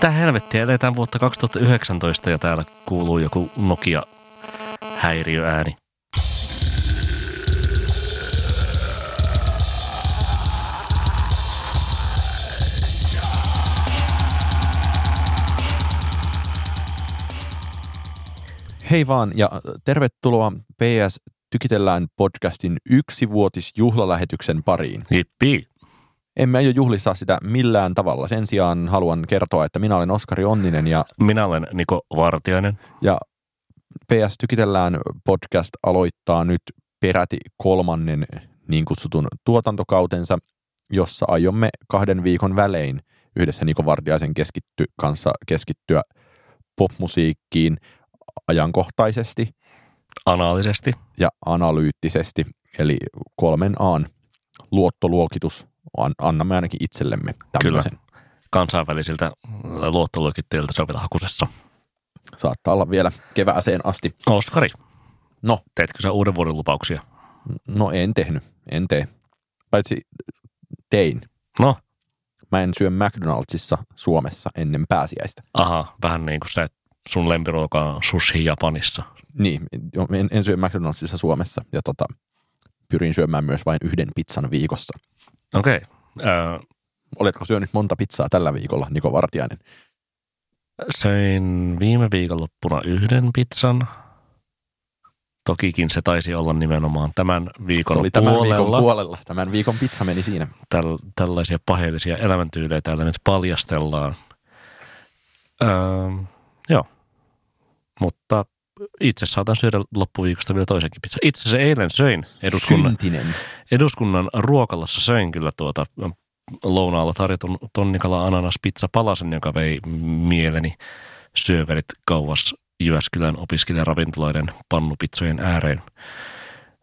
Mitä helvettiä, eletään vuotta 2019 ja täällä kuuluu joku Nokia-häiriöääni. Hei vaan ja tervetuloa PS Tykitellään podcastin yksivuotisjuhlalähetyksen pariin. Hippi. Emme aio juhlissa sitä millään tavalla. Sen sijaan haluan kertoa, että minä olen Oskari Onninen ja, Minä olen Niko Vartiainen. ja PS Tykitellään podcast aloittaa nyt peräti kolmannen niin kutsutun tuotantokautensa, jossa aiomme kahden viikon välein yhdessä Niko Vartiaisen keskitty, kanssa keskittyä popmusiikkiin ajankohtaisesti Anaalisesti. ja analyyttisesti, eli kolmen Aan luottoluokitus annamme ainakin itsellemme tämmöisen. Kansainvälisiltä luottoluokittajilta se on vielä hakusessa. Saattaa olla vielä kevääseen asti. Oskari, No, teetkö sä uuden vuoden lupauksia? no en tehnyt, en tee. Paitsi tein. No, Mä en syö McDonaldsissa Suomessa ennen pääsiäistä. aha, vähän niin kuin se, että sun lempiruoka on sushi Japanissa. Niin, en, en syö McDonaldsissa Suomessa ja tota, pyrin syömään myös vain yhden pizzan viikossa. Okei. Okay. Oletko syönyt monta pizzaa tällä viikolla, Niko Vartiainen? söin viime viikonloppuna yhden pizzan. Tokikin se taisi olla nimenomaan tämän viikon Se oli tämän puolella. viikon puolella. Tämän viikon pizza meni siinä. Täl, tällaisia paheellisia elämäntyylejä täällä nyt paljastellaan. Öö, joo, mutta itse saatan syödä loppuviikosta vielä toisenkin pizza. Itse asiassa eilen söin eduskunnan, Syntinen. eduskunnan ruokalassa söin kyllä tuota lounaalla tarjotun tonnikala ananas pizza palasen, joka vei mieleni syöverit kauas Jyväskylän opiskelijaravintoloiden pannupitsojen ääreen.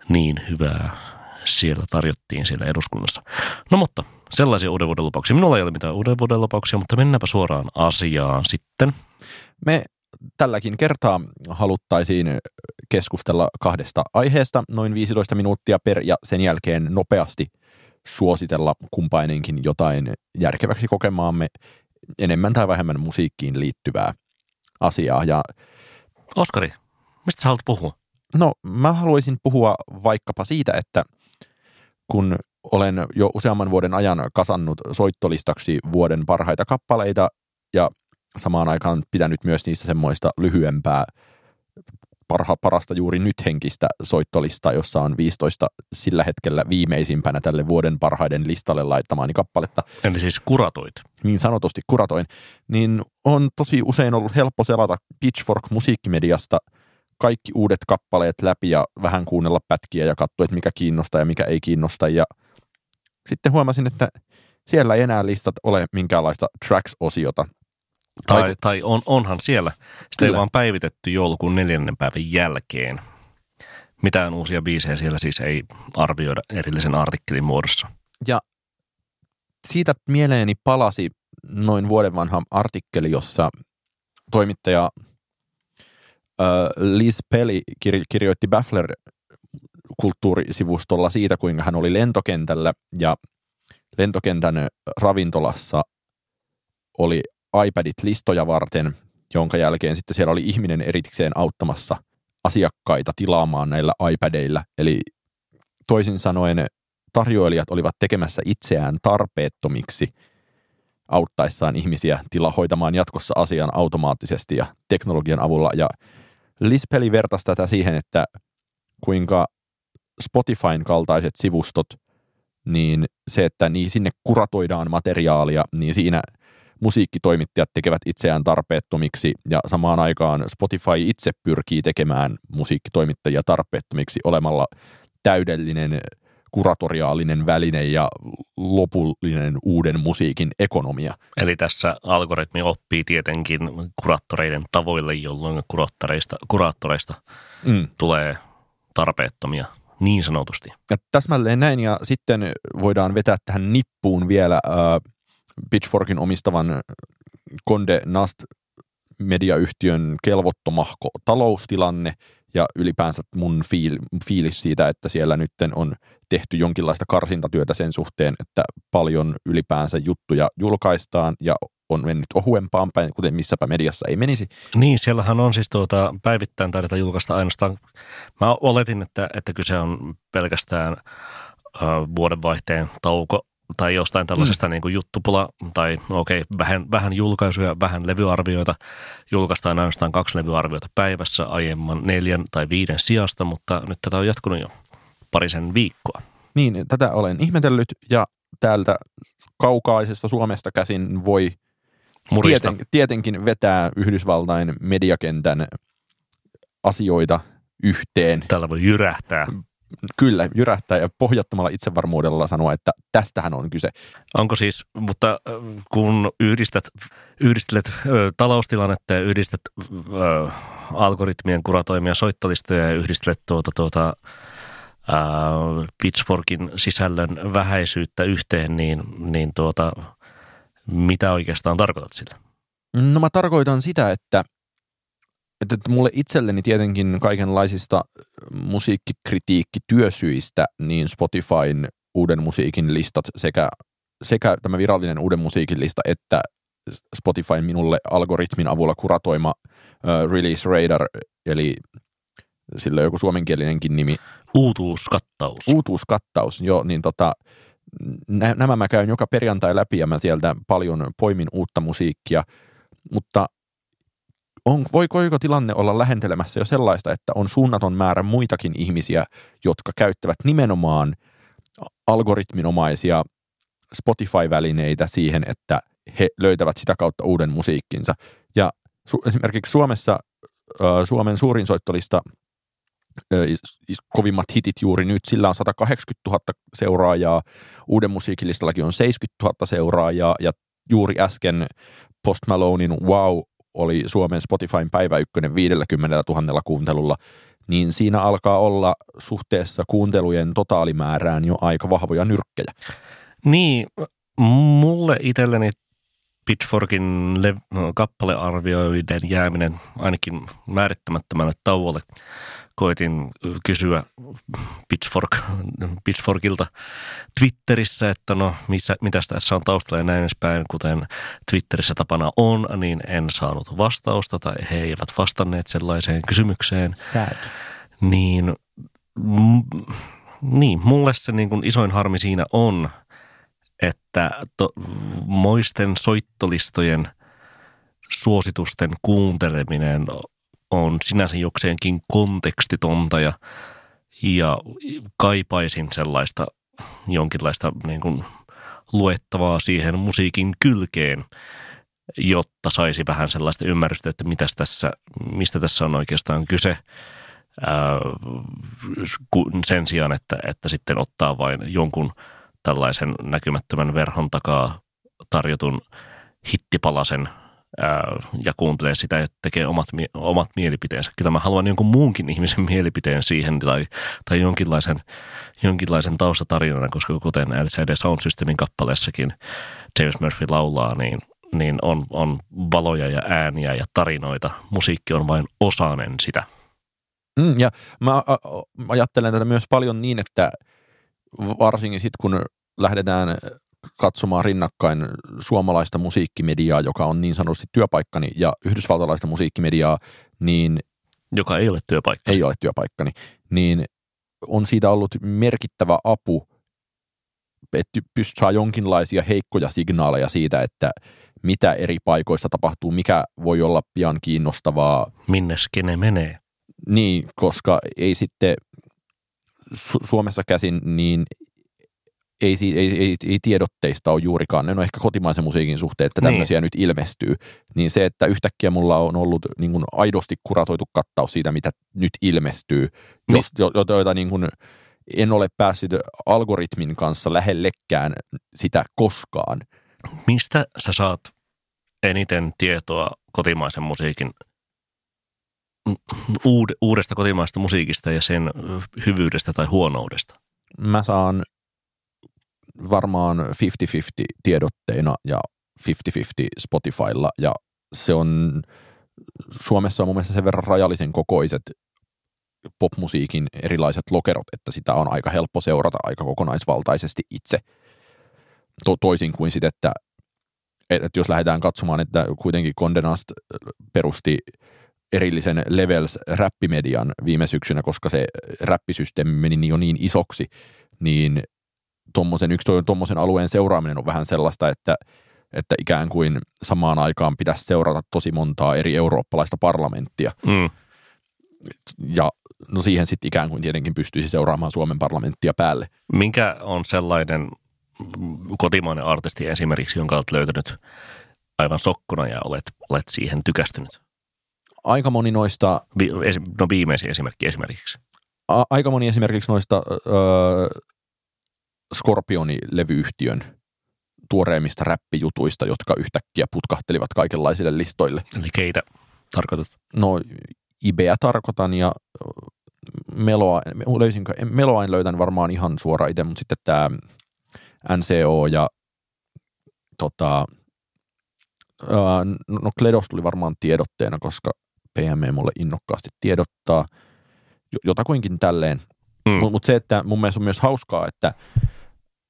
Niin hyvää siellä tarjottiin siellä eduskunnassa. No mutta sellaisia uuden vuoden lupauksia. Minulla ei ole mitään uuden vuoden lupauksia, mutta mennäänpä suoraan asiaan sitten. Me tälläkin kertaa haluttaisiin keskustella kahdesta aiheesta noin 15 minuuttia per ja sen jälkeen nopeasti suositella kumpainenkin jotain järkeväksi kokemaamme enemmän tai vähemmän musiikkiin liittyvää asiaa. Ja Oskari, mistä sä haluat puhua? no, mä haluaisin puhua vaikkapa siitä, että kun olen jo useamman vuoden ajan kasannut soittolistaksi vuoden parhaita kappaleita ja samaan aikaan pitänyt myös niistä semmoista lyhyempää parha, parasta juuri nyt henkistä soittolistaa, jossa on 15 sillä hetkellä viimeisimpänä tälle vuoden parhaiden listalle laittamaani kappaletta, Eli siis kuratoit. niin sanotusti kuratoin, niin on tosi usein ollut helppo selata Pitchfork musiikkimediasta kaikki uudet kappaleet läpi ja vähän kuunnella pätkiä ja katsoa, että mikä kiinnostaa ja mikä ei kiinnosta. Ja sitten huomasin, että siellä ei enää listat ole minkäänlaista tracks-osiota. Tai, tai on, onhan siellä. Sitä ei Kyllä. vaan päivitetty joulukuun neljännen päivän jälkeen. Mitään uusia biisejä siellä siis ei arvioida erillisen artikkelin muodossa. Ja siitä mieleeni palasi noin vuoden vanha artikkeli, jossa toimittaja Liz Pelli kir- kirjoitti Baffler kulttuurisivustolla siitä, kuinka hän oli lentokentällä ja lentokentän ravintolassa oli iPadit listoja varten, jonka jälkeen sitten siellä oli ihminen erikseen auttamassa asiakkaita tilaamaan näillä iPadeilla. Eli toisin sanoen tarjoilijat olivat tekemässä itseään tarpeettomiksi auttaessaan ihmisiä tila hoitamaan jatkossa asian automaattisesti ja teknologian avulla. Ja Lispeli vertasi tätä siihen, että kuinka Spotifyn kaltaiset sivustot, niin se, että niin sinne kuratoidaan materiaalia, niin siinä musiikkitoimittajat tekevät itseään tarpeettomiksi ja samaan aikaan Spotify itse pyrkii tekemään musiikkitoimittajia tarpeettomiksi olemalla täydellinen kuratoriaalinen väline ja lopullinen uuden musiikin ekonomia. Eli tässä algoritmi oppii tietenkin kuraattoreiden tavoille, jolloin kuraattoreista, kuraattoreista Mm. tulee tarpeettomia, niin sanotusti. Ja täsmälleen näin, ja sitten voidaan vetää tähän nippuun vielä äh, Pitchforkin omistavan Conde Nast mediayhtiön kelvottomahko taloustilanne ja ylipäänsä mun fiil, fiilis siitä, että siellä nyt on tehty jonkinlaista karsintatyötä sen suhteen, että paljon ylipäänsä juttuja julkaistaan ja on mennyt ohuempaan päin, kuten missäpä mediassa ei menisi. Niin, siellähän on siis tuota, päivittäin taideta julkaista ainoastaan, mä oletin, että, että kyse on pelkästään vuodenvaihteen tauko tai jostain tällaisesta mm. niin kuin juttupula, tai no okei, okay, vähän, vähän julkaisuja, vähän levyarvioita. Julkaistaan ainoastaan kaksi levyarviota päivässä aiemman neljän tai viiden sijasta, mutta nyt tätä on jatkunut jo parisen viikkoa. Niin, tätä olen ihmetellyt ja täältä kaukaisesta Suomesta käsin voi tieten, tietenkin vetää Yhdysvaltain mediakentän asioita yhteen. Tällä voi jyrähtää. Kyllä, jyrähtää ja pohjattomalla itsevarmuudella sanoa, että tästähän on kyse. Onko siis, mutta kun yhdistät, yhdistelet ö, taloustilannetta ja yhdistät ö, algoritmien kuratoimia soittolistoja ja yhdistelet tuota, tuota, ö, Pitchforkin sisällön vähäisyyttä yhteen, niin, niin tuota, mitä oikeastaan tarkoitat sillä? No mä tarkoitan sitä, että – että, että mulle itselleni tietenkin kaikenlaisista musiikkikritiikkityösyistä, niin Spotifyn uuden musiikin listat sekä, sekä tämä virallinen uuden musiikin lista, että Spotifyn minulle algoritmin avulla kuratoima uh, Release Radar, eli sillä on joku suomenkielinenkin nimi. Uutuuskattaus. Uutuuskattaus, joo, niin tota, nämä mä käyn joka perjantai läpi ja mä sieltä paljon poimin uutta musiikkia, mutta on, voiko tilanne olla lähentelemässä jo sellaista, että on suunnaton määrä muitakin ihmisiä, jotka käyttävät nimenomaan algoritminomaisia Spotify-välineitä siihen, että he löytävät sitä kautta uuden musiikkinsa. Ja su- esimerkiksi Suomessa Suomen suurin soittolista kovimmat hitit juuri nyt. Sillä on 180 000 seuraajaa, uuden musiikilistallakin on 70 000 seuraajaa ja juuri äsken Post Malonein Wow oli Suomen Spotifyn päivä ykkönen 50 000 kuuntelulla, niin siinä alkaa olla suhteessa kuuntelujen totaalimäärään jo aika vahvoja nyrkkejä. Niin, mulle itselleni Pitchforkin le- kappalearvioiden jääminen ainakin määrittämättömälle tauolle koitin kysyä Pitchfork, Pitchforkilta Twitterissä, että no missä, mitäs tässä on taustalla ja näin edespäin, kuten Twitterissä tapana on, niin en saanut vastausta tai he eivät vastanneet sellaiseen kysymykseen. Sad. Niin, m- niin mulle se niin kuin isoin harmi siinä on, että to, moisten soittolistojen suositusten kuunteleminen on sinänsä jokseenkin kontekstitonta ja, ja kaipaisin sellaista jonkinlaista niin kuin luettavaa siihen musiikin kylkeen, jotta saisi vähän sellaista ymmärrystä, että mitäs tässä, mistä tässä on oikeastaan kyse. Sen sijaan, että, että sitten ottaa vain jonkun tällaisen näkymättömän verhon takaa tarjotun hittipalasen ja kuuntelee sitä ja tekee omat, omat mielipiteensä. Kyllä mä haluan jonkun muunkin ihmisen mielipiteen siihen tai, tai jonkinlaisen, jonkinlaisen taustatarinan, koska kuten LCD Sound Systemin kappaleessakin James Murphy laulaa, niin, niin on, on valoja ja ääniä ja tarinoita. Musiikki on vain osanen sitä. Mm, ja mä ajattelen tätä myös paljon niin, että varsinkin sitten kun lähdetään katsomaan rinnakkain suomalaista musiikkimediaa, joka on niin sanotusti työpaikkani, ja yhdysvaltalaista musiikkimediaa, niin... Joka ei ole työpaikka. Ei ole työpaikkani. Niin on siitä ollut merkittävä apu, että saa jonkinlaisia heikkoja signaaleja siitä, että mitä eri paikoissa tapahtuu, mikä voi olla pian kiinnostavaa. Minne skene menee. Niin, koska ei sitten Su- Suomessa käsin, niin ei, ei, ei, ei tiedotteista ole juurikaan, ne on ehkä kotimaisen musiikin suhteen, että tämmöisiä niin. nyt ilmestyy, niin se, että yhtäkkiä mulla on ollut niin kuin aidosti kuratoitu kattaus siitä, mitä nyt ilmestyy, niin. jos, jo, joita niin kuin en ole päässyt algoritmin kanssa lähellekään sitä koskaan. Mistä sä saat eniten tietoa kotimaisen musiikin uudesta kotimaista musiikista ja sen hyvyydestä tai huonoudesta? Mä saan varmaan 50-50 tiedotteina ja 50-50 Spotifylla ja se on Suomessa on mun mielestä sen verran rajallisen kokoiset popmusiikin erilaiset lokerot, että sitä on aika helppo seurata aika kokonaisvaltaisesti itse. To- toisin kuin sitten, että että jos lähdetään katsomaan, että kuitenkin Condé Nast perusti erillisen Levels räppimedian viime syksynä, koska se räppisysteemi meni jo niin isoksi, niin tommosen, yksi tuommoisen alueen seuraaminen on vähän sellaista, että, että ikään kuin samaan aikaan pitäisi seurata tosi montaa eri eurooppalaista parlamenttia. Mm. Ja no siihen sitten ikään kuin tietenkin pystyisi seuraamaan Suomen parlamenttia päälle. Minkä on sellainen kotimainen artisti esimerkiksi, jonka olet löytänyt aivan sokkona ja olet, olet siihen tykästynyt? Aika moni noista... Vi, no viimeisin esimerkki esimerkiksi. A, aika moni esimerkiksi noista öö, Scorpioni-levyyhtiön tuoreimmista räppijutuista, jotka yhtäkkiä putkahtelivat kaikenlaisille listoille. Eli keitä tarkoitat? No Ibeä tarkoitan ja Meloa, löysinkö, Meloa en löytän varmaan ihan suoraan itse, mutta sitten tämä NCO ja tota, no Kledos tuli varmaan tiedotteena, koska PME mulle innokkaasti tiedottaa jotakuinkin tälleen. Mm. Mutta mut se, että mun mielestä on myös hauskaa, että,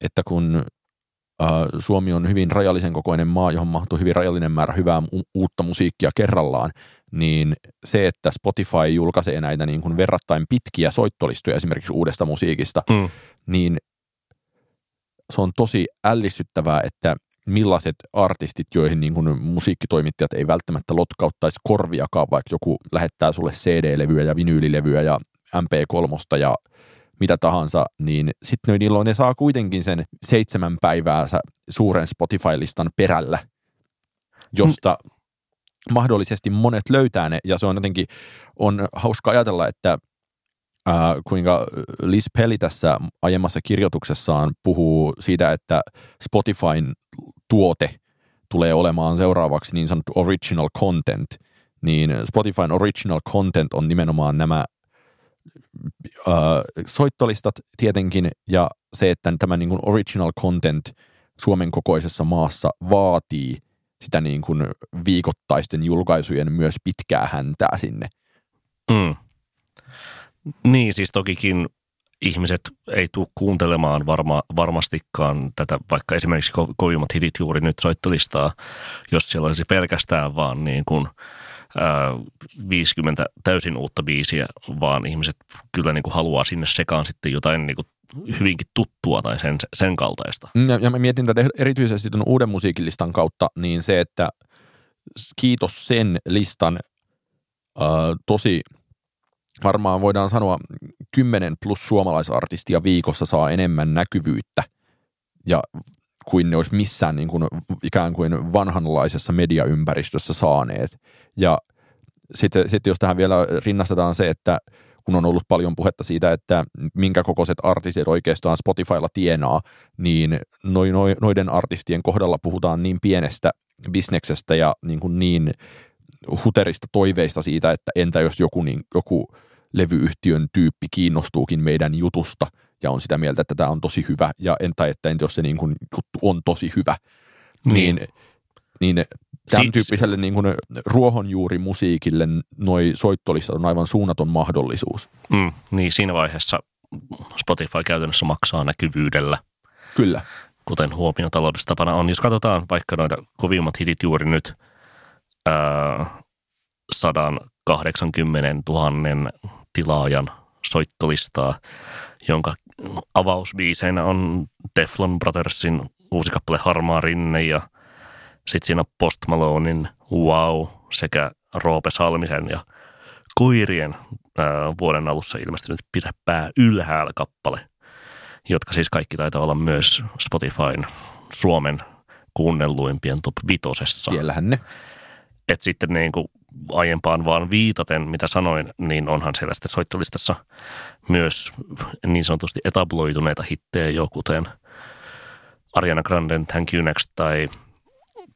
että kun äh, Suomi on hyvin rajallisen kokoinen maa, johon mahtuu hyvin rajallinen määrä hyvää u- uutta musiikkia kerrallaan, niin se, että Spotify julkaisee näitä niin kuin verrattain pitkiä soittolistoja esimerkiksi uudesta musiikista, mm. niin se on tosi ällistyttävää, että millaiset artistit, joihin niin kuin musiikkitoimittajat ei välttämättä lotkauttaisi korviakaan, vaikka joku lähettää sulle CD-levyä ja vinyylilevyä ja MP3 ja mitä tahansa, niin sitten niillä ne saa kuitenkin sen seitsemän päivää suuren Spotify-listan perällä, josta mm. mahdollisesti monet löytää ne, ja se on jotenkin, on hauska ajatella, että äh, kuinka Liz Pelli tässä aiemmassa kirjoituksessaan puhuu siitä, että Spotifyn tuote tulee olemaan seuraavaksi niin sanottu original content, niin Spotifyn original content on nimenomaan nämä äh, soittolistat tietenkin ja se, että tämä niin kuin original content Suomen kokoisessa maassa vaatii sitä niin kuin viikoittaisten julkaisujen myös pitkää häntää sinne. Mm. Niin, siis tokikin ihmiset ei tule kuuntelemaan varma, varmastikaan tätä, vaikka esimerkiksi ko- kovimmat hitit juuri nyt soittolistaa, jos siellä olisi pelkästään vaan niin kuin, 50 täysin uutta biisiä, vaan ihmiset kyllä niin kuin haluaa sinne sekaan sitten jotain niin kuin hyvinkin tuttua tai sen, sen kaltaista. Mm, ja, ja mä mietin tätä erityisesti tuon uuden musiikilistan kautta, niin se, että kiitos sen listan ää, tosi varmaan voidaan sanoa 10 plus suomalaisartistia viikossa saa enemmän näkyvyyttä ja kuin ne olisi missään niin kuin, ikään kuin vanhanlaisessa mediaympäristössä saaneet. Ja sitten, sitten jos tähän vielä rinnastetaan se, että kun on ollut paljon puhetta siitä, että minkä kokoiset artistit oikeastaan Spotifylla tienaa, niin noiden artistien kohdalla puhutaan niin pienestä bisneksestä ja niin, kuin niin huterista toiveista siitä, että entä jos joku, niin, joku levyyhtiön tyyppi kiinnostuukin meidän jutusta ja on sitä mieltä, että tämä on tosi hyvä ja entä, että entä jos se niin kuin juttu on tosi hyvä, niin, niin, niin tämän tyyppiselle niin kuin ruohonjuurimusiikille noi soittolistat on aivan suunnaton mahdollisuus. Mm, niin siinä vaiheessa Spotify käytännössä maksaa näkyvyydellä. Kyllä. Kuten huomiotaloudessa tapana on. Jos katsotaan vaikka noita kovimmat hitit juuri nyt, ää, 180 000 tilaajan soittolistaa, jonka avausbiiseinä on Teflon Brothersin uusi kappale Harmaa rinne ja sitten siinä on Post Malonein Wow sekä Roope Salmisen ja Koirien ää, vuoden alussa ilmestynyt Pidä pää ylhäällä kappale, jotka siis kaikki taitaa olla myös Spotifyn Suomen kuunnelluimpien top vitosessa. Siellähän ne. Et sitten niin kuin aiempaan vaan viitaten, mitä sanoin, niin onhan siellä sitten soittolistassa myös niin sanotusti etabloituneita hittejä jo, kuten Ariana Granden Thank You Next tai,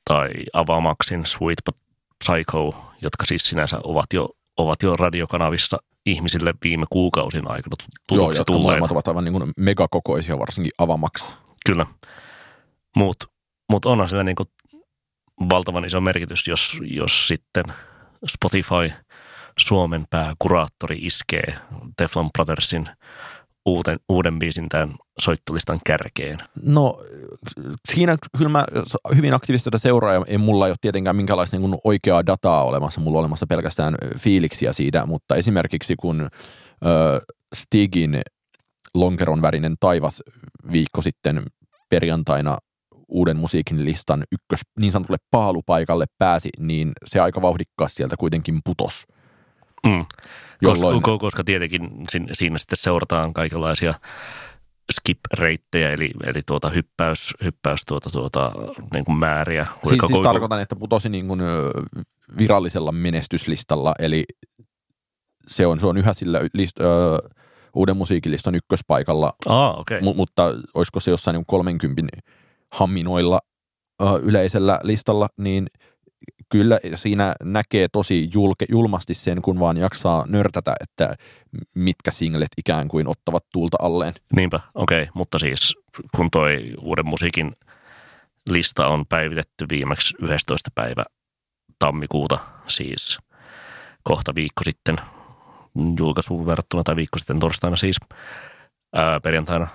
tai Avamaxin Sweet But Psycho, jotka siis sinänsä ovat jo, ovat jo radiokanavissa ihmisille viime kuukausin aikana Joo, jotka molemmat ovat aivan niin kuin megakokoisia, varsinkin Avamax. Kyllä, mutta mut onhan sillä niin kuin valtavan iso merkitys, jos, jos sitten – Spotify Suomen pääkuraattori iskee Teflon Brothersin uuden, uuden biisin tämän soittolistan kärkeen? No siinä kyllä mä hyvin aktiivisesti tätä seuraa ja mulla ei ole tietenkään minkälaista niin oikeaa dataa olemassa. Mulla on olemassa pelkästään fiiliksiä siitä, mutta esimerkiksi kun ö, Stigin lonkeron värinen taivas viikko sitten perjantaina uuden musiikin listan ykkös niin sanotulle paalupaikalle pääsi, niin se aika vauhdikkaasti sieltä kuitenkin putos. Mm. Jolloin... Koska, koska tietenkin siinä sitten seurataan kaikenlaisia skip-reittejä, eli, eli tuota hyppäys, hyppäys tuota, tuota, niin kuin määriä. Siis, siis koko... tarkoitan, että putosi niin kuin virallisella menestyslistalla, eli se on, se on yhä sillä list, ö, uuden musiikilistan ykköspaikalla, ah, okay. M- mutta olisiko se jossain niin 30 hamminoilla ö, yleisellä listalla, niin – kyllä siinä näkee tosi julke, julmasti sen, kun vaan jaksaa nörtätä, että mitkä singlet ikään kuin ottavat tuulta alleen. Niinpä, okei, okay. mutta siis kun toi uuden musiikin lista on päivitetty viimeksi 11. päivä tammikuuta, siis kohta viikko sitten julkaisuun verrattuna tai viikko sitten torstaina siis ää, perjantaina,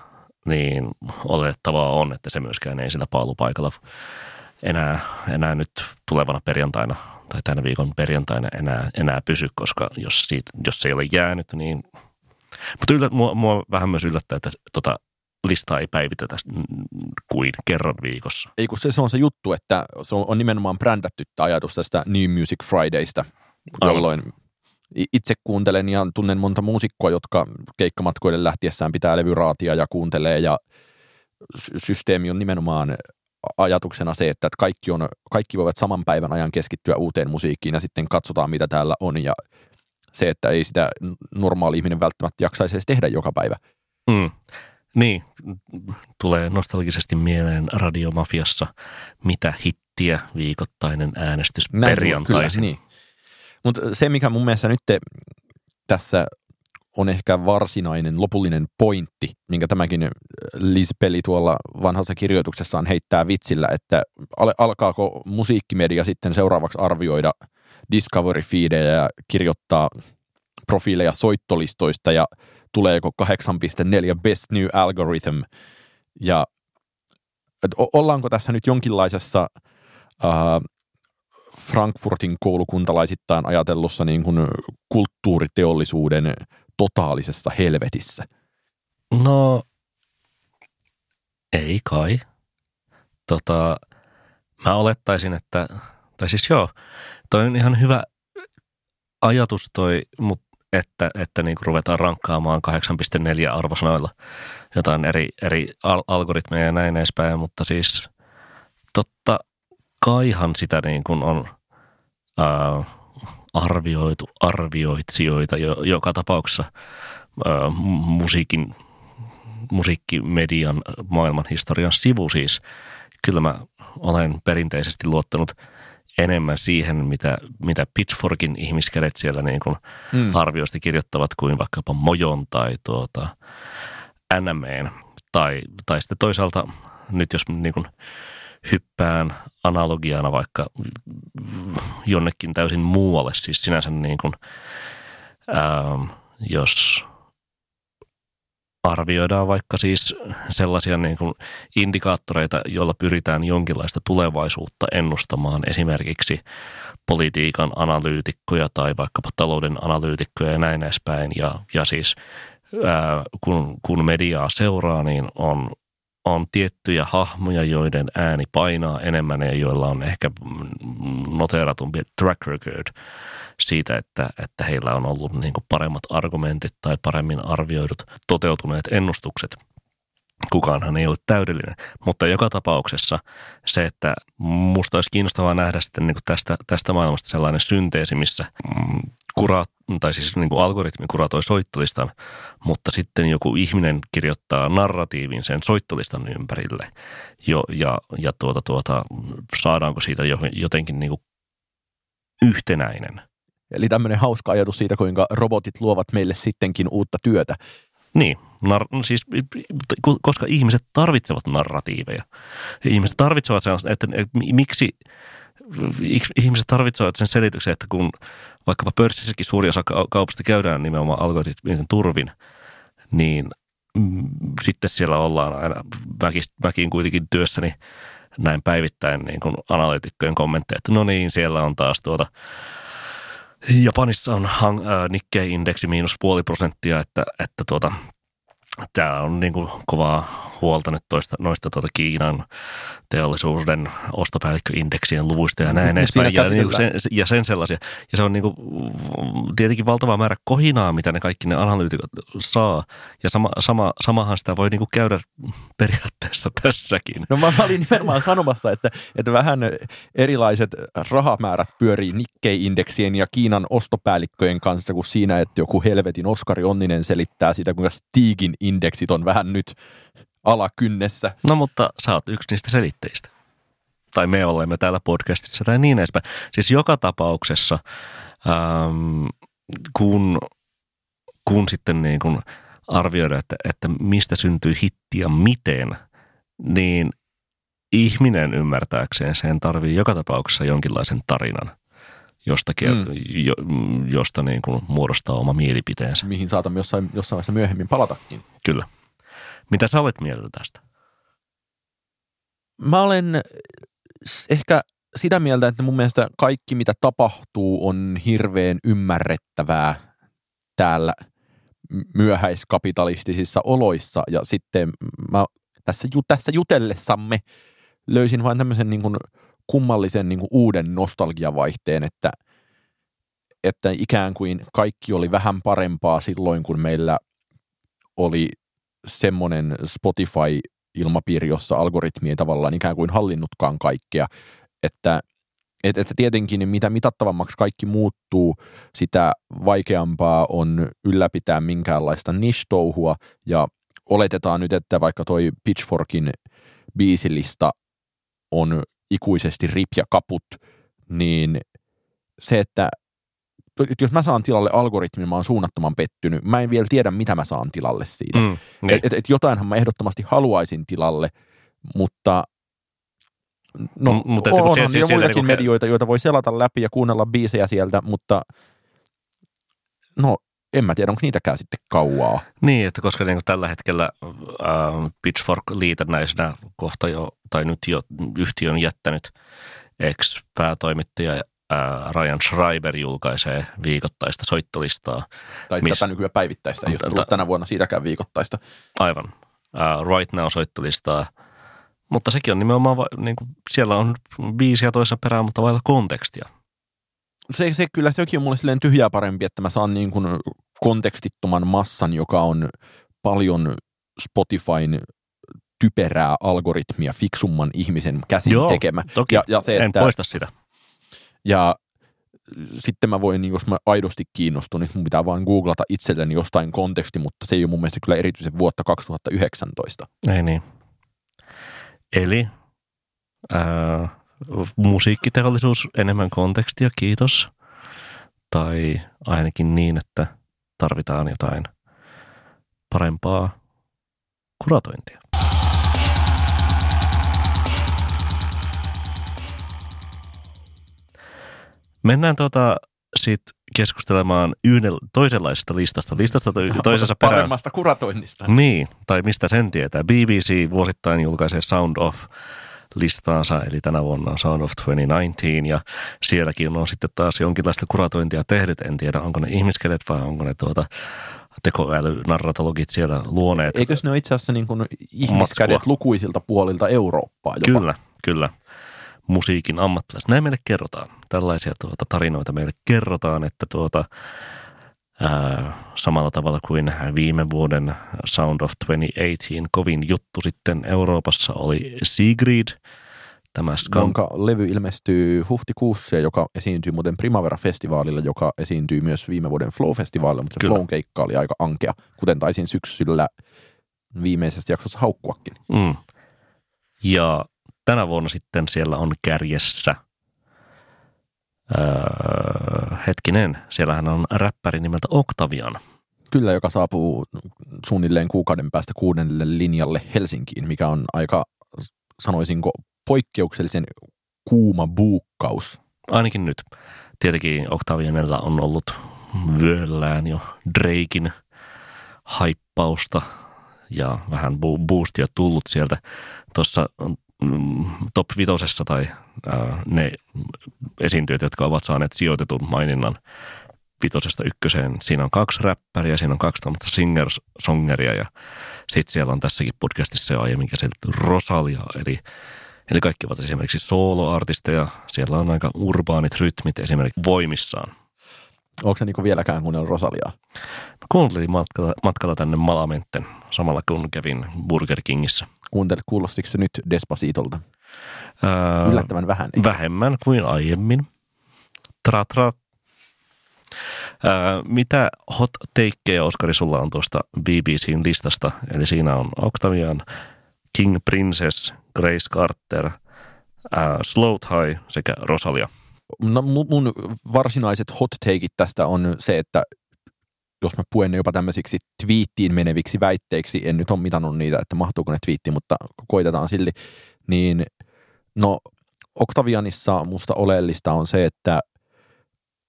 niin olettavaa on, että se myöskään ei sillä paalupaikalla enää, enää nyt tulevana perjantaina tai tänä viikon perjantaina enää, enää pysy, koska jos, siitä, jos se ei ole jäänyt, niin... Mutta yllä, mua, mua vähän myös yllättää, että tota, listaa ei päivitetä kuin kerran viikossa. Ei kun se, se on se juttu, että se on, on nimenomaan brändätty ajatus tästä New Music Fridaysta, jolloin Aivan. Itse kuuntelen ja tunnen monta muusikkoa, jotka keikkamatkoille lähtiessään pitää levyraatia ja kuuntelee ja systeemi on nimenomaan ajatuksena se, että kaikki, on, kaikki voivat saman päivän ajan keskittyä uuteen musiikkiin ja sitten katsotaan, mitä täällä on ja se, että ei sitä normaali ihminen välttämättä jaksaisi edes tehdä joka päivä. Mm. Niin, tulee nostalgisesti mieleen Radiomafiassa, mitä hittiä viikoittainen äänestys Näin, perjantaisin. Kyllä, niin. Mutta se, mikä mun mielestä nyt tässä on ehkä varsinainen lopullinen pointti, minkä tämäkin äh, Liz-peli tuolla vanhassa kirjoituksessaan heittää vitsillä, että al- alkaako musiikkimedia sitten seuraavaksi arvioida Discovery-feedejä ja kirjoittaa profiileja soittolistoista ja tuleeko 8.4 Best New Algorithm? Ja ollaanko tässä nyt jonkinlaisessa äh, Frankfurtin koulukuntalaisittain ajatellussa niin kuin kulttuuriteollisuuden totaalisessa helvetissä? No, ei kai. Tota, mä olettaisin, että, tai siis joo, toi on ihan hyvä ajatus toi, mutta että, että niin kuin ruvetaan rankkaamaan 8.4 arvosanoilla jotain eri, eri al- algoritmeja ja näin edespäin, mutta siis totta kaihan sitä niin kuin on ää, arvioitu arvioitsijoita jo, joka tapauksessa ää, musiikin, musiikkimedian maailman historian sivu siis. Kyllä mä olen perinteisesti luottanut enemmän siihen, mitä, mitä Pitchforkin ihmiskädet siellä niin kuin mm. arvioista kirjoittavat kuin vaikkapa Mojon tai tuota, NMEn. Tai, tai sitten toisaalta nyt jos niin kuin hyppään analogiana vaikka jonnekin täysin muualle, siis sinänsä niin kuin, ähm, jos arvioidaan vaikka siis sellaisia niin kuin indikaattoreita, joilla pyritään jonkinlaista tulevaisuutta ennustamaan, esimerkiksi politiikan analyytikkoja tai vaikkapa talouden analyytikkoja ja näin edespäin. Ja, ja siis ää, kun, kun mediaa seuraa, niin on on tiettyjä hahmoja, joiden ääni painaa enemmän ja joilla on ehkä noteratumpi track record siitä, että, että heillä on ollut niin paremmat argumentit tai paremmin arvioidut toteutuneet ennustukset. Kukaanhan ei ole täydellinen, mutta joka tapauksessa se, että musta olisi kiinnostavaa nähdä sitten niin kuin tästä, tästä maailmasta sellainen synteesi, missä mm, kuraat, tai siis niin kuin algoritmi kuratoi soittolistan, mutta sitten joku ihminen kirjoittaa narratiivin sen soittolistan ympärille. Jo, ja ja tuota, tuota, saadaanko siitä jotenkin niin kuin yhtenäinen. Eli tämmöinen hauska ajatus siitä, kuinka robotit luovat meille sittenkin uutta työtä. Niin, nar- siis, koska ihmiset tarvitsevat narratiiveja. Ihmiset tarvitsevat sellaista, että, että miksi ihmiset tarvitsevat sen selityksen, että kun vaikkapa pörssissäkin suuri osa kaupasta käydään nimenomaan algoritmien turvin, niin mm, sitten siellä ollaan aina, mäkin, mäkin kuitenkin työssäni näin päivittäin niin kuin analyytikkojen kommentteja, että no niin, siellä on taas tuota, Japanissa on hang, äh, Nikkei-indeksi miinus puoli prosenttia, että, että tuota, tämä on niin kuin kovaa huolta nyt toista, noista tuota Kiinan teollisuuden ostopäällikköindeksien luvuista ja näin edespäin. Ja, niin sen, ja sen sellaisia. Ja se on niin kuin, tietenkin valtava määrä kohinaa, mitä ne kaikki ne analyytikot saa. Ja sama, sama, samahan sitä voi niin kuin käydä periaatteessa tässäkin. No mä, olin nimenomaan sanomassa, että, että vähän erilaiset rahamäärät pyörii Nikkei-indeksien ja Kiinan ostopäällikköjen kanssa kuin siinä, että joku helvetin Oskari Onninen selittää sitä, kuinka Stigin indeksit on vähän nyt alakynnessä. No mutta sä oot yksi niistä selitteistä. Tai me olemme täällä podcastissa tai niin edespäin. Siis joka tapauksessa, ähm, kun, kun sitten niin kun arvioida, että, että mistä syntyy hitti ja miten, niin ihminen ymmärtääkseen sen tarvii joka tapauksessa jonkinlaisen tarinan josta, mm. jo, josta niin kuin muodostaa oma mielipiteensä. Mihin saatamme jossain, jossain vaiheessa myöhemmin palatakin. Kyllä. Mitä sä olet mieltä tästä? Mä olen ehkä sitä mieltä, että mun mielestä kaikki mitä tapahtuu on hirveän ymmärrettävää täällä myöhäiskapitalistisissa oloissa. Ja sitten mä tässä, tässä jutellessamme löysin vain tämmöisen niin kuin kummallisen niin kuin uuden nostalgiavaihteen, että, että ikään kuin kaikki oli vähän parempaa silloin, kun meillä oli semmoinen Spotify-ilmapiiri, jossa algoritmi ei tavallaan ikään kuin hallinnutkaan kaikkea, että että, että tietenkin mitä mitattavammaksi kaikki muuttuu, sitä vaikeampaa on ylläpitää minkäänlaista niche-touhua. Ja oletetaan nyt, että vaikka toi Pitchforkin biisilista on ikuisesti rip ja kaput, niin se, että jos mä saan tilalle algoritmin, mä oon suunnattoman pettynyt. Mä en vielä tiedä, mitä mä saan tilalle siitä. Mm, niin. et, et, jotainhan mä ehdottomasti haluaisin tilalle, mutta no, M- mutta on, on jo muitakin niin medioita, joita voi selata läpi ja kuunnella biisejä sieltä, mutta no en mä tiedä, onko niitäkään sitten kauaa. Niin, että koska niin tällä hetkellä äh, Pitchfork liitännäisenä kohta jo, tai nyt jo yhtiö on jättänyt ex-päätoimittaja ää, Ryan Schreiber julkaisee viikoittaista soittolistaa. Tai miss... tätä nykyään päivittäistä, ole tullut tänä vuonna siitäkään viikoittaista. Aivan. Uh, right Now soittolistaa. Mutta sekin on nimenomaan, niin kuin, siellä on biisiä toisessa perään, mutta vailla kontekstia. Se, se kyllä, sekin on mulle silleen tyhjää parempi, että mä saan niin kuin kontekstittoman massan, joka on paljon Spotifyn typerää algoritmia fiksumman ihmisen käsin Joo, tekemä. Toki, ja, ja se, en että, poista sitä. Ja sitten mä voin, niin jos mä aidosti kiinnostun, niin mun pitää vaan googlata itselleni jostain konteksti, mutta se ei ole mun mielestä kyllä erityisen vuotta 2019. Ei niin. Eli ää, musiikkiteollisuus enemmän kontekstia, kiitos. Tai ainakin niin, että tarvitaan jotain parempaa kuratointia. Mennään tuota sit keskustelemaan yhden, toisenlaisesta listasta, listasta to, toisessa perään. Paremmasta kuratoinnista. Niin, tai mistä sen tietää. BBC vuosittain julkaisee Sound of listaansa, eli tänä vuonna on Sound of 2019, ja sielläkin on sitten taas jonkinlaista kuratointia tehnyt. En tiedä, onko ne ihmiskelet vai onko ne tuota tekoälynarratologit siellä luoneet. Eikös ne ole itse asiassa niin kuin ihmiskädet matskua. lukuisilta puolilta Eurooppaa jopa? Kyllä, kyllä musiikin ammattilaiset. Näin meille kerrotaan. Tällaisia tuota, tarinoita meille kerrotaan, että tuota, ää, samalla tavalla kuin viime vuoden Sound of 2018 kovin juttu sitten Euroopassa oli Sigrid. Tämä skan- jonka levy ilmestyy huhtikuussa ja joka esiintyy muuten Primavera-festivaalilla, joka esiintyy myös viime vuoden Flow-festivaalilla, mutta se Flow keikka oli aika ankea, kuten taisin syksyllä viimeisessä jaksossa haukkuakin. Mm. Ja tänä vuonna sitten siellä on kärjessä, öö, hetkinen, siellähän on räppäri nimeltä Octavian. Kyllä, joka saapuu suunnilleen kuukauden päästä kuudennelle linjalle Helsinkiin, mikä on aika, sanoisinko, poikkeuksellisen kuuma buukkaus. Ainakin nyt. Tietenkin Octavianella on ollut vyöllään jo Drakein haippausta ja vähän boostia tullut sieltä. Tuossa top vitosessa tai ää, ne esiintyjät, jotka ovat saaneet sijoitetun maininnan vitosesta ykköseen. Siinä on kaksi räppäriä, siinä on kaksi singer-songeria ja sitten siellä on tässäkin podcastissa jo aiemmin käsitelty Rosalia, eli Eli kaikki ovat esimerkiksi soloartisteja. Siellä on aika urbaanit rytmit esimerkiksi voimissaan. Onko se niin vieläkään kuunnellut Rosaliaa? Mä kuuntelin matkalla, matkalla tänne Malamentten samalla kun kävin Burger Kingissä. Kuuntele, kuulostiko se nyt Despacitolta? Öö, Yllättävän vähän. Eikä? Vähemmän kuin aiemmin. Tra, tra. Öö, mitä hot takeja, Oskari, sulla on tuosta BBCn listasta? Eli siinä on Octavian, King Princess, Grace Carter, äh, Slow High sekä Rosalia. No mun varsinaiset hot takeit tästä on se, että jos mä puen ne jopa tämmöisiksi twiittiin meneviksi väitteiksi, en nyt ole mitannut niitä, että mahtuuko ne twiittiin, mutta koitetaan silti, niin no Octavianissa musta oleellista on se, että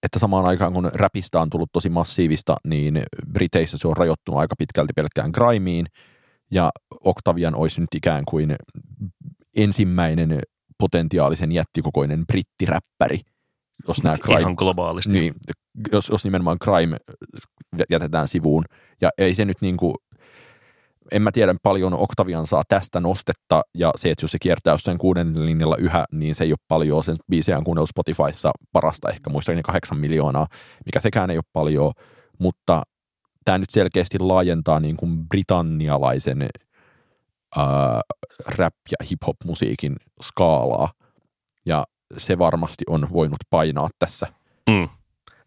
että samaan aikaan kun räpistä on tullut tosi massiivista, niin Briteissä se on rajoittunut aika pitkälti pelkkään grimeen, ja Octavian olisi nyt ikään kuin ensimmäinen potentiaalisen jättikokoinen brittiräppäri, jos nämä crime, Ihan globaalisti. Niin, jos, jos nimenomaan crime jätetään sivuun. Ja ei se nyt niin kuin, en mä tiedä paljon Octavian saa tästä nostetta, ja se, että jos se kiertää jossain kuuden linjalla yhä, niin se ei ole paljon. Sen biisejä on kuunnellut Spotifyssa parasta ehkä muistaakseni kahdeksan miljoonaa, mikä sekään ei ole paljon, mutta tämä nyt selkeästi laajentaa niin kuin britannialaisen ää, rap- ja hip-hop-musiikin skaalaa, ja se varmasti on voinut painaa tässä. Mm.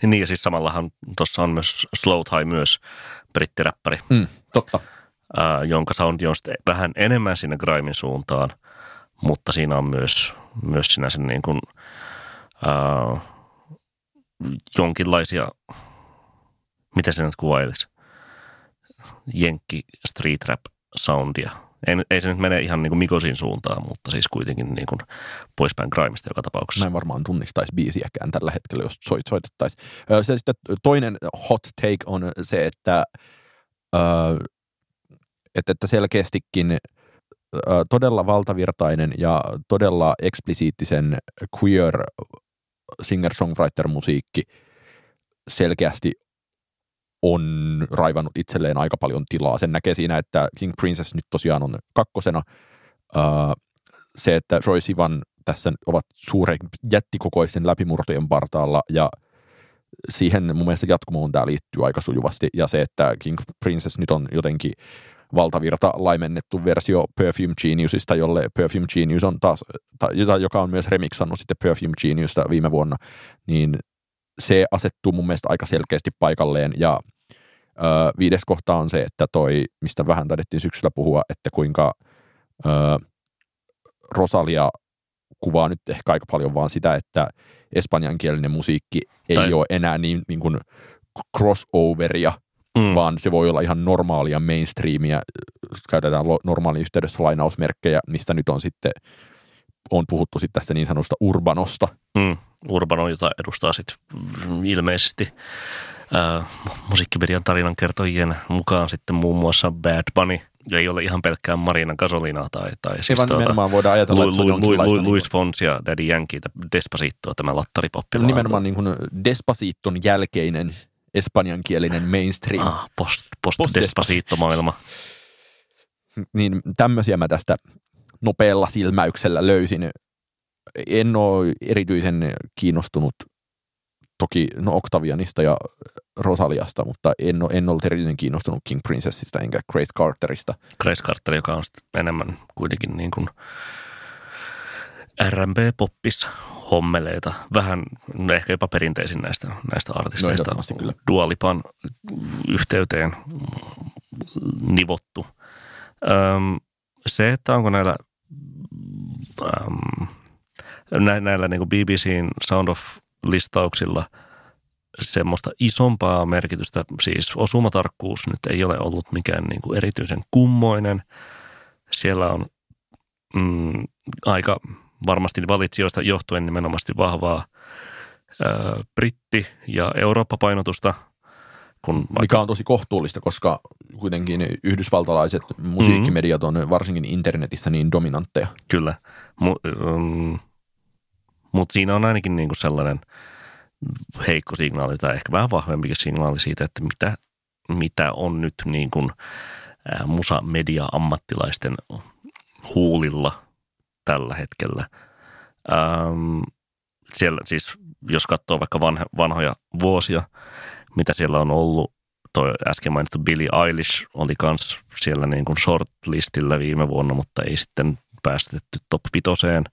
Niin ja siis samallahan tuossa on myös Slow High myös brittiräppäri. Mm, totta. Ää, jonka soundi on vähän enemmän sinne grimin suuntaan, mutta siinä on myös, myös sinä sen niin kuin, ää, jonkinlaisia, miten se nyt kuvailisi, jenkki street rap soundia – ei, ei se nyt mene ihan niin kuin Mikosin suuntaan, mutta siis kuitenkin niin kuin poispäin Grimesta joka tapauksessa. Mä en varmaan tunnistaisi biisiäkään tällä hetkellä, jos soit, soitettaisiin. Sitten toinen hot take on se, että, että, että selkeästikin todella valtavirtainen ja todella eksplisiittisen queer singer-songwriter-musiikki selkeästi on raivannut itselleen aika paljon tilaa. Sen näkee siinä, että King Princess nyt tosiaan on kakkosena. se, että Troy Sivan tässä ovat suuren jättikokoisten läpimurtojen partaalla ja siihen mun mielestä jatkumoon tämä liittyy aika sujuvasti. Ja se, että King Princess nyt on jotenkin valtavirta laimennettu versio Perfume Geniusista, jolle Perfume Genius on taas, joka on myös remixannut sitten Perfume Geniusta viime vuonna, niin se asettuu mun mielestä aika selkeästi paikalleen ja ö, viides kohta on se, että toi, mistä vähän taidettiin syksyllä puhua, että kuinka ö, Rosalia kuvaa nyt ehkä aika paljon vaan sitä, että espanjankielinen musiikki ei tai... ole enää niin, niin kuin crossoveria, mm. vaan se voi olla ihan normaalia mainstreamia, käytetään normaali yhteydessä lainausmerkkejä, mistä nyt on sitten on puhuttu sitten tästä niin sanotusta urbanosta. Mm, urbano, jota edustaa sitten ilmeisesti ää, musiikkimedian tarinan kertojien mukaan sitten muun muassa Bad Bunny. Ei ole ihan pelkkään Marina Gasolina tai, tai siis tuota, nimenomaan voidaan ajatella, Lu, Lu, Lu, Lu, Luis niin Fons ja Daddy Yankee, Despacito, tämä lattaripoppi. Nimenomaan niin kuin Despaciton jälkeinen espanjankielinen mainstream. Ah, post, post, post Despacito-maailma. Niin tämmöisiä mä tästä nopealla silmäyksellä löysin. En ole erityisen kiinnostunut toki no Octavianista ja Rosaliasta, mutta en, ole, en ollut erityisen kiinnostunut King Princessista enkä Grace Carterista. Grace Carter, joka on enemmän kuitenkin niin kuin R&B-poppis hommeleita, vähän no ehkä jopa perinteisin näistä, näistä artisteista. No, kyllä. Dualipan yhteyteen nivottu. Öm, se, että onko näillä ähm, nä- näillä niin kuin BBCn Sound of-listauksilla semmoista isompaa merkitystä, siis osumatarkkuus nyt ei ole ollut mikään niin kuin erityisen kummoinen. Siellä on mm, aika varmasti valitsijoista johtuen nimenomaan vahvaa ää, britti- ja Eurooppa-painotusta. Kun Mikä on tosi kohtuullista, koska kuitenkin yhdysvaltalaiset musiikkimediat on varsinkin internetissä niin dominantteja. Kyllä, mutta um, mut siinä on ainakin niinku sellainen heikko signaali tai ehkä vähän vahvempikin signaali siitä, että mitä, mitä on nyt niin kuin musa-media-ammattilaisten huulilla tällä hetkellä. Ähm, siellä siis, jos katsoo vaikka vanha, vanhoja vuosia, mitä siellä on ollut, toi äsken mainittu Billie Eilish oli kans siellä niin kuin shortlistillä viime vuonna, mutta ei sitten päästetty top vitoseen.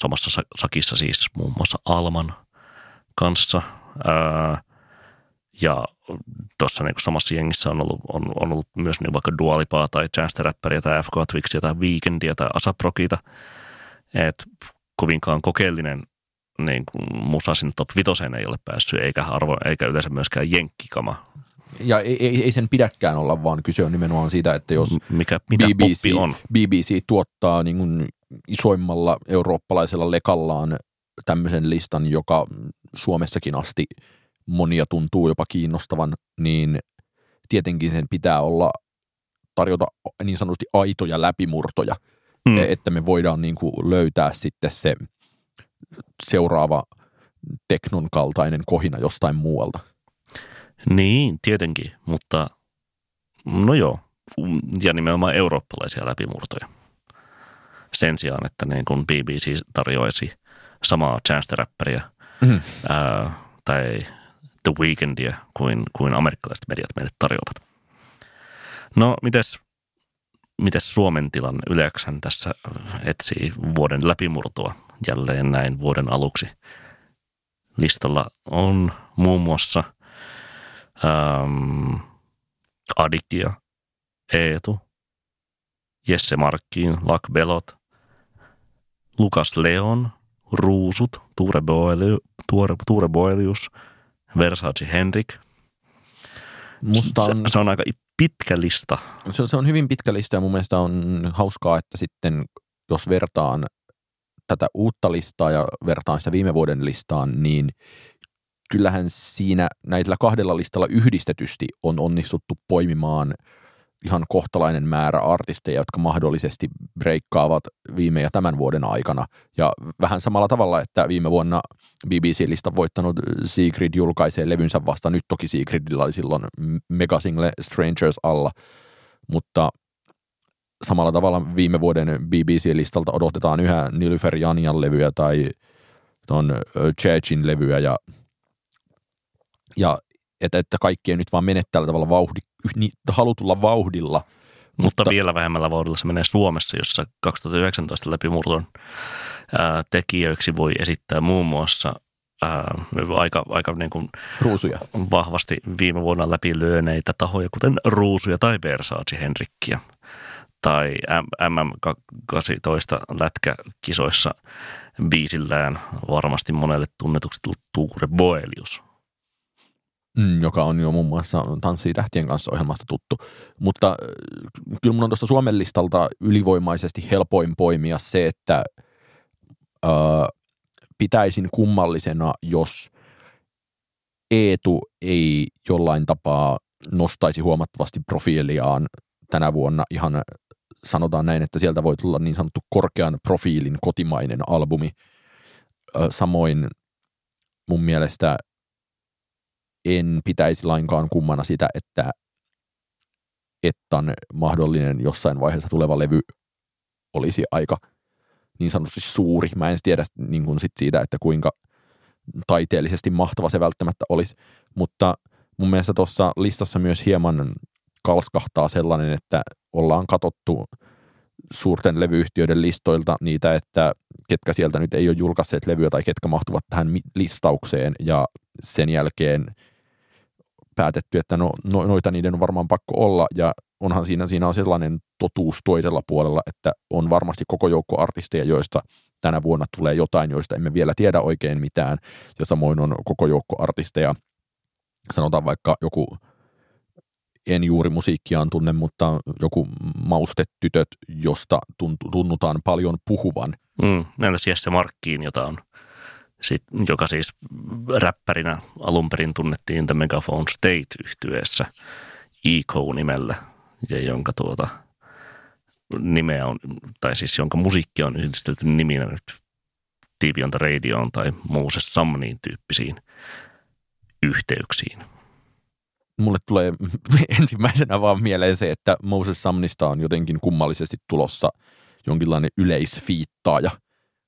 Samassa sakissa siis muun muassa Alman kanssa. Ja tuossa niin samassa jengissä on ollut, on, on ollut myös niin vaikka Dualipaa tai Chance the Rapperia tai FK Twixia tai Weekendia tai Asaprokita. Et kovinkaan kokeellinen niin kuin musa sinne top vitoseen ei ole päässyt, eikä, arvo, eikä yleensä myöskään jenkkikama. Ja ei, ei, ei sen pidäkään olla, vaan kyse on nimenomaan siitä, että jos Mikä, mitä BBC, on? BBC tuottaa niin kuin isoimmalla eurooppalaisella lekallaan tämmöisen listan, joka Suomessakin asti monia tuntuu jopa kiinnostavan, niin tietenkin sen pitää olla tarjota niin sanotusti aitoja läpimurtoja, mm. että me voidaan niin kuin löytää sitten se seuraava teknon kaltainen kohina jostain muualta. Niin, tietenkin, mutta no joo, ja nimenomaan eurooppalaisia läpimurtoja. Sen sijaan, että niin kun BBC tarjoaisi samaa Chance mm. ää, tai The Weekendia kuin, kuin amerikkalaiset mediat meille tarjoavat. No, mites, mites Suomen tilanne? Yleksän tässä etsii vuoden läpimurtoa jälleen näin vuoden aluksi. Listalla on muun muassa ähm, Adikia, Eetu, Jesse Markkiin, Lak Belot, Lukas Leon, Ruusut, Tuure, Boelius, Tuure, Tuure Boelius, Versace Henrik. Musta on, se, se on aika pitkä lista. Se, se on hyvin pitkä lista ja mun mielestä on hauskaa, että sitten jos vertaan tätä uutta listaa ja vertaan sitä viime vuoden listaan, niin kyllähän siinä näillä kahdella listalla yhdistetysti on onnistuttu poimimaan ihan kohtalainen määrä artisteja, jotka mahdollisesti breikkaavat viime ja tämän vuoden aikana. Ja vähän samalla tavalla, että viime vuonna BBC-lista voittanut Sigrid julkaisee levynsä vasta. Nyt toki Sigridillä oli silloin megasingle Strangers alla, mutta samalla tavalla viime vuoden BBC-listalta odotetaan yhä Nilüfer Janian levyä tai ton Churchin levyä ja, ja että, että kaikki ei nyt vaan mene tällä tavalla vauhdi, halutulla vauhdilla. Mutta, mutta vielä vähemmällä vauhdilla se menee Suomessa, jossa 2019 läpimurton ää, tekijöiksi voi esittää muun muassa ää, aika, aika niin kuin Ruusuja. vahvasti viime vuonna läpilyöneitä tahoja, kuten Ruusuja tai Versace Henrikkiä tai MM18 lätkäkisoissa biisillään varmasti monelle tunnetuksi tullut Tuure Boelius. Mm, joka on jo muun muassa Tanssii tähtien kanssa ohjelmasta tuttu. Mutta äh, kyllä mun on tuosta Suomen listalta ylivoimaisesti helpoin poimia se, että ö, äh, pitäisin kummallisena, jos Eetu ei jollain tapaa nostaisi huomattavasti profiiliaan tänä vuonna ihan sanotaan näin, että sieltä voi tulla niin sanottu korkean profiilin kotimainen albumi. Samoin mun mielestä en pitäisi lainkaan kummana sitä, että Ettan mahdollinen jossain vaiheessa tuleva levy olisi aika niin sanotusti suuri. Mä en tiedä niin kuin sit siitä, että kuinka taiteellisesti mahtava se välttämättä olisi, mutta mun mielestä tuossa listassa myös hieman kalskahtaa sellainen, että ollaan katottu suurten levyyhtiöiden listoilta niitä, että ketkä sieltä nyt ei ole julkaisseet levyä tai ketkä mahtuvat tähän listaukseen. Ja sen jälkeen päätetty, että no, no, noita niiden on varmaan pakko olla. Ja onhan siinä, siinä on sellainen totuus toisella puolella, että on varmasti koko joukko artisteja, joista tänä vuonna tulee jotain, joista emme vielä tiedä oikein mitään. Ja samoin on koko joukko artisteja, sanotaan vaikka joku en juuri musiikkiaan tunne, mutta joku maustetytöt, josta tunnutaan paljon puhuvan. Mm, entäs Jesse Markkiin, jota on sit, joka siis räppärinä alun perin tunnettiin The Megaphone State yhtyeessä Eco-nimellä, ja jonka tuota nimeä on, tai siis jonka musiikki on yhdistelty niminä nyt TV on the Radioon tai Moses Summonin tyyppisiin yhteyksiin. Mulle tulee ensimmäisenä vaan mieleen se, että Moses Summonista on jotenkin kummallisesti tulossa jonkinlainen yleisfiittaaja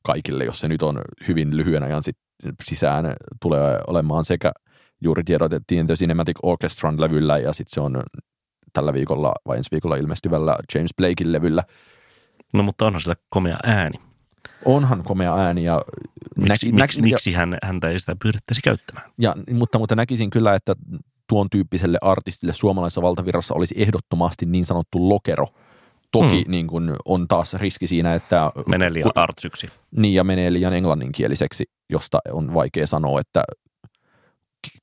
kaikille, jos se nyt on hyvin lyhyen ajan sit sisään tulee olemaan sekä juuri tiedotettiin The Cinematic Orchestran levyllä ja sitten se on tällä viikolla vai ensi viikolla ilmestyvällä James Blakein levyllä. No mutta onhan sillä komea ääni. Onhan komea ääni ja... Miksi, näki, miksi, näki, miksi hän, häntä ei sitä pyydettäisi käyttämään? Ja, mutta, mutta näkisin kyllä, että tuon tyyppiselle artistille suomalaisessa valtavirrassa olisi ehdottomasti niin sanottu lokero. Toki hmm. niin kun on taas riski siinä, että... Menee liian artsyksi. Niin, ja menee liian englanninkieliseksi, josta on vaikea sanoa, että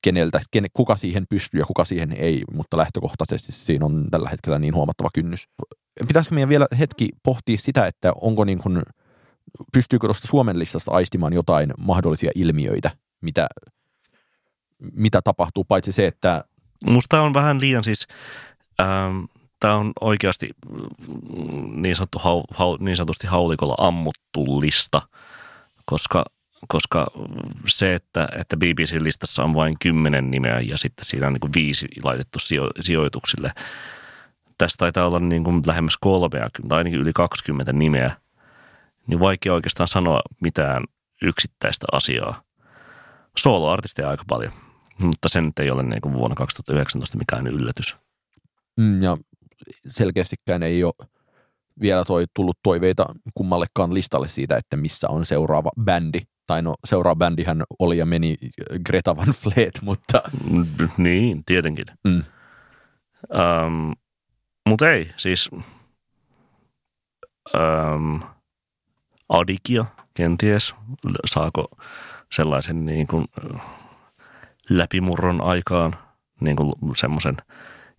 keneltä, ken, kuka siihen pystyy ja kuka siihen ei, mutta lähtökohtaisesti siinä on tällä hetkellä niin huomattava kynnys. Pitäisikö meidän vielä hetki pohtia sitä, että onko niin kuin, pystyykö tuosta Suomen listasta aistimaan jotain mahdollisia ilmiöitä, mitä, mitä tapahtuu, paitsi se, että... Musta on vähän liian siis, ähm, tämä on oikeasti mm, niin, sanottu, hau, hau, niin sanotusti haulikolla ammuttu lista, koska koska se, että, että BBC-listassa on vain kymmenen nimeä ja sitten siinä on niin kuin viisi laitettu sijo, sijoituksille. Tästä taitaa olla niin kuin lähemmäs 30 tai ainakin yli 20 nimeä, niin vaikea oikeastaan sanoa mitään yksittäistä asiaa. Soloartisteja aika paljon, mutta sen nyt ei ole niin kuin vuonna 2019 mikään yllätys. Mm, ja selkeästikään ei ole vielä toi tullut toiveita kummallekaan listalle siitä, että missä on seuraava bändi tai no seuraava bändihän oli ja meni Greta Van Fleet, mutta... Niin, tietenkin. Mm. Um, mutta ei, siis um, Adikia kenties, saako sellaisen niin kuin läpimurron aikaan, niin kuin semmoisen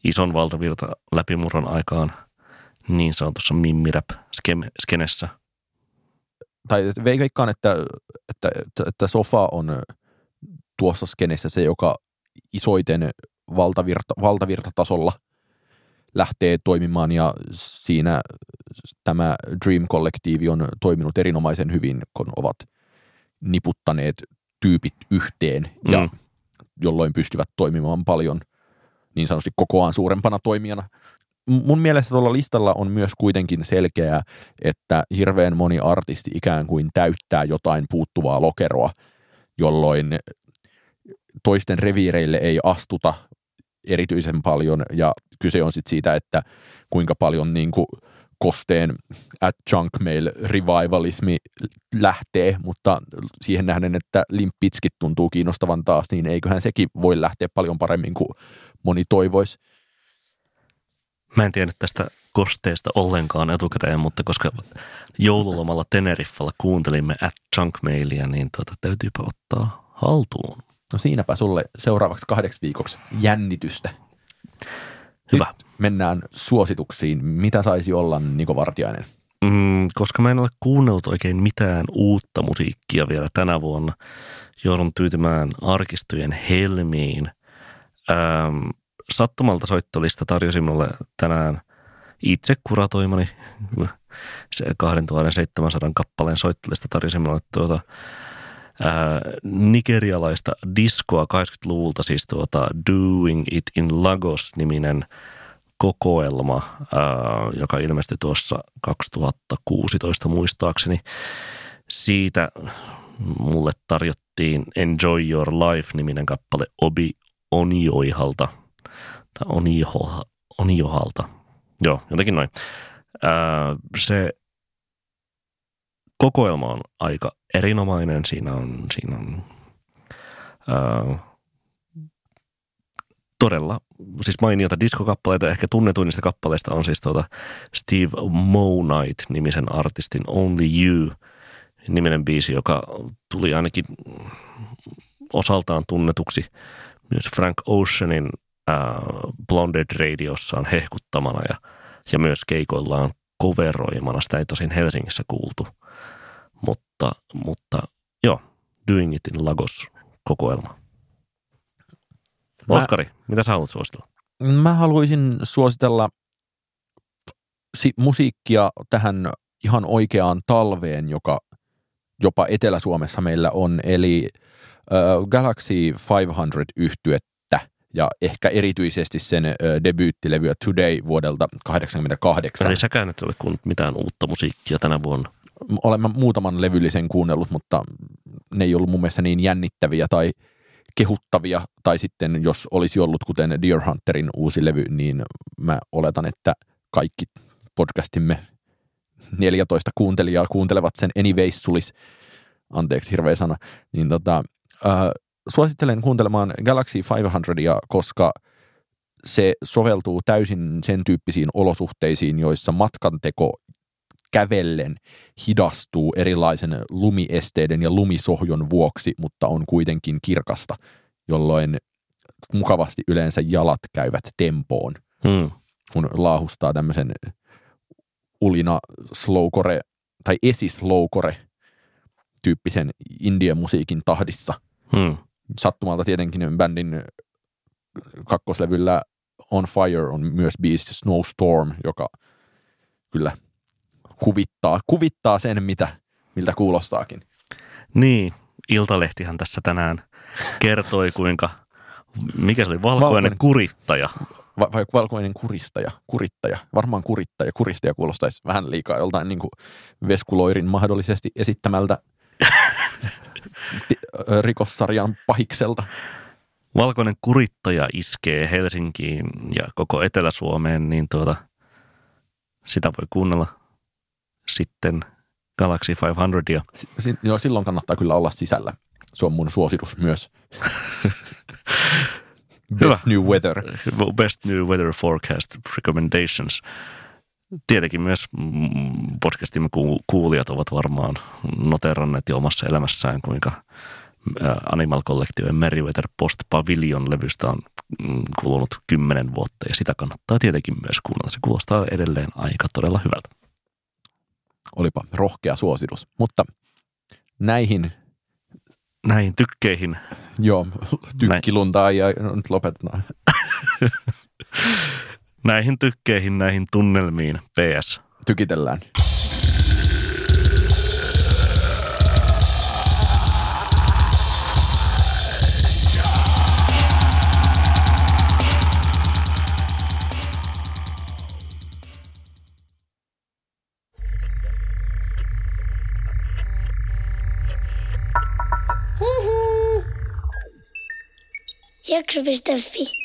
ison valtavirta läpimurron aikaan niin sanotussa mimmirap-skenessä – tai veikkaan, että, että, että, että Sofa on tuossa skenessä se, joka isoiten valtavirta, valtavirtatasolla lähtee toimimaan ja siinä tämä Dream-kollektiivi on toiminut erinomaisen hyvin, kun ovat niputtaneet tyypit yhteen ja mm. Jolloin pystyvät toimimaan paljon niin sanotusti kokoaan suurempana toimijana. Mun mielestä tuolla listalla on myös kuitenkin selkeää, että hirveän moni artisti ikään kuin täyttää jotain puuttuvaa lokeroa, jolloin toisten reviireille ei astuta erityisen paljon. Ja kyse on sitten siitä, että kuinka paljon niin kuin kosteen at junk mail revivalismi lähtee, mutta siihen nähden, että Limp tuntuu kiinnostavan taas, niin eiköhän sekin voi lähteä paljon paremmin kuin moni toivoisi. Mä en tiedä tästä kosteesta ollenkaan etukäteen, mutta koska joululomalla Teneriffalla kuuntelimme at Chunkmailia, niin tuota, täytyypä ottaa haltuun. No siinäpä sulle seuraavaksi kahdeksi viikoksi jännitystä. Hyvä. Nyt mennään suosituksiin. Mitä saisi olla Niko Vartiainen? Mm, koska mä en ole kuunnellut oikein mitään uutta musiikkia vielä tänä vuonna, joudun tyytymään arkistojen helmiin. Ähm, sattumalta soittolista tarjosi mulle tänään itse kuratoimani se 2700 kappaleen soittolista tarjosi mulle tuota, ää, nigerialaista diskoa 80-luvulta, siis tuota Doing It in Lagos-niminen kokoelma, ää, joka ilmestyi tuossa 2016 muistaakseni. Siitä mulle tarjottiin Enjoy Your Life-niminen kappale Obi Onioihalta – tai Oniho, Oniohalta. Joo, jotenkin noin. Ää, se kokoelma on aika erinomainen. Siinä on, siinä on ää, todella siis mainiota diskokappaleita. Ehkä tunnetuin niistä kappaleista on siis tuota Steve Monite-nimisen artistin Only You niminen biisi, joka tuli ainakin osaltaan tunnetuksi myös Frank Oceanin äh, Blonded Radiossaan hehkuttamana ja, ja myös keikoillaan coveroimana. Sitä ei tosin Helsingissä kuultu, mutta, mutta joo, Doing It in Lagos kokoelma. Mä- Oskari, mitä sä haluat suositella? Mä haluaisin suositella si- musiikkia tähän ihan oikeaan talveen, joka jopa Etelä-Suomessa meillä on, eli äh, Galaxy 500 yhtyettä ja ehkä erityisesti sen äh, debyyttilevyä Today vuodelta 1988. Eli säkään et ole kuullut mitään uutta musiikkia tänä vuonna. Olen mä muutaman levyllisen kuunnellut, mutta ne ei ollut mun mielestä niin jännittäviä tai kehuttavia, tai sitten jos olisi ollut kuten Deer Hunterin uusi levy, niin mä oletan, että kaikki podcastimme 14 kuuntelijaa kuuntelevat sen anyways sulis, anteeksi hirveä sana, niin tota, äh, suosittelen kuuntelemaan Galaxy 500, koska se soveltuu täysin sen tyyppisiin olosuhteisiin, joissa matkanteko kävellen hidastuu erilaisen lumiesteiden ja lumisohjon vuoksi, mutta on kuitenkin kirkasta, jolloin mukavasti yleensä jalat käyvät tempoon, Hmm. kun laahustaa tämmöisen ulina slowcore tai esislowcore tyyppisen indian musiikin tahdissa. Hmm. Sattumalta tietenkin bändin kakkoslevyllä On Fire on myös biisi Snowstorm, joka kyllä kuvittaa, kuvittaa sen, mitä, miltä kuulostaakin. Niin, Iltalehtihan tässä tänään kertoi, kuinka, mikä se oli, valkoinen, Valkoinen. kurittaja. Va- vai valkoinen kuristaja, kurittaja, varmaan kurittaja, kuristaja kuulostaisi vähän liikaa joltain niin kuin Veskuloirin mahdollisesti esittämältä rikossarjan pahikselta. Valkoinen kurittaja iskee Helsinkiin ja koko Etelä-Suomeen, niin tuota, sitä voi kuunnella sitten Galaxy 500. Si- si- joo, silloin kannattaa kyllä olla sisällä. Se on mun suositus myös. Hyvä. Best New Weather. Best New Weather Forecast Recommendations. Tietenkin myös mm, podcastimme ku- kuulijat ovat varmaan noteranneet jo omassa elämässään, kuinka Animal Collectiven Meriwether Post Pavilion levystä on mm, kulunut kymmenen vuotta ja sitä kannattaa tietenkin myös kuunnella. Se kuulostaa edelleen aika todella hyvältä. Olipa rohkea suositus. Mutta näihin, Näihin tykkeihin joo, tykkiluntaa ja no, nyt lopetetaan. Näihin tykkeihin, näihin tunnelmiin, PS. Tykitellään. Jakso.fi